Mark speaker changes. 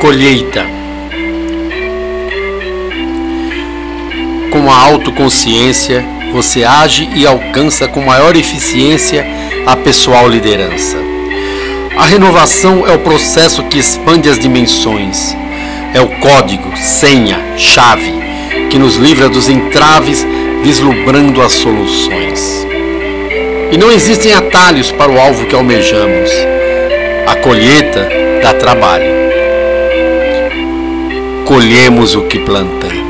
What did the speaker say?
Speaker 1: Colheita. Com a autoconsciência, você age e alcança com maior eficiência a pessoal liderança. A renovação é o processo que expande as dimensões. É o código, senha, chave que nos livra dos entraves, vislumbrando as soluções. E não existem atalhos para o alvo que almejamos. A colheita dá trabalho. Colhemos o que plantamos.